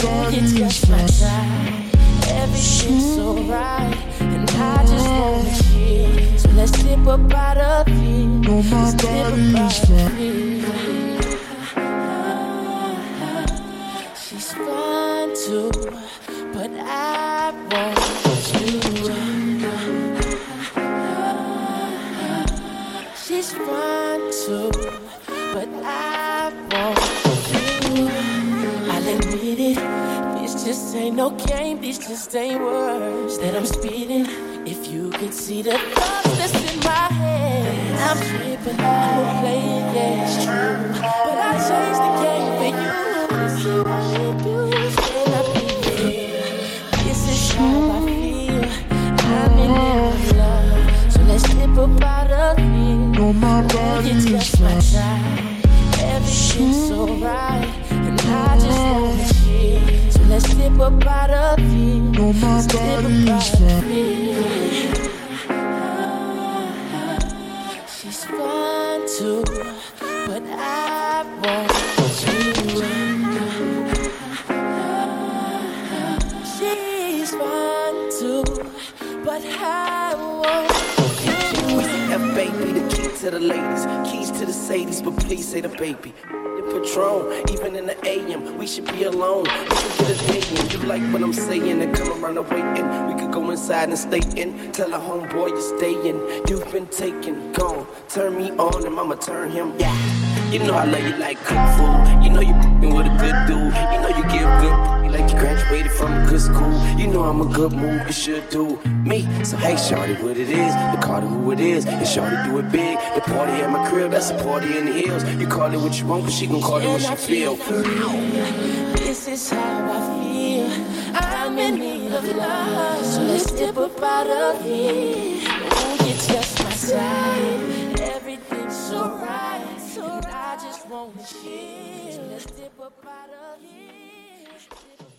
gone it's just my time. Everything's alright, and I just wanna chill. So let's sip a bottle of it. No, my body's fine. Ah, she's fine too, but I want you. She's fine too, but I. This ain't no game. These just ain't words that I'm speeding. If you could see the thoughts that's in my head, I'm tripping. I'm playing, yeah, up out of here. No, my Let's dip body up is out of fine. She's fun too, but I want you. She's fun too, but I want you. F baby, the key to the ladies, keys to the Sadies, but please say the baby. The Patron, even in the AM, we should be alone. We could get a in. You like what I'm saying and come around the waiting. We could go inside and stay in. Tell a homeboy you're staying. You've been taken, gone. Turn me on and mama turn him. Yeah. You know I love you like cook food. You know you fing with a good dude. You know you give good like you graduated from a good school. You know I'm a good move, you should do me. So hey, shorty, what it is? The Carter who it is. And shorty do it big. The party at my crib, that's a party in the hills. You call it what you want, cause she gon' call it what she feel. This is how I feel. I'm in need of love. So let's dip up out of here. Let's dip up out of here.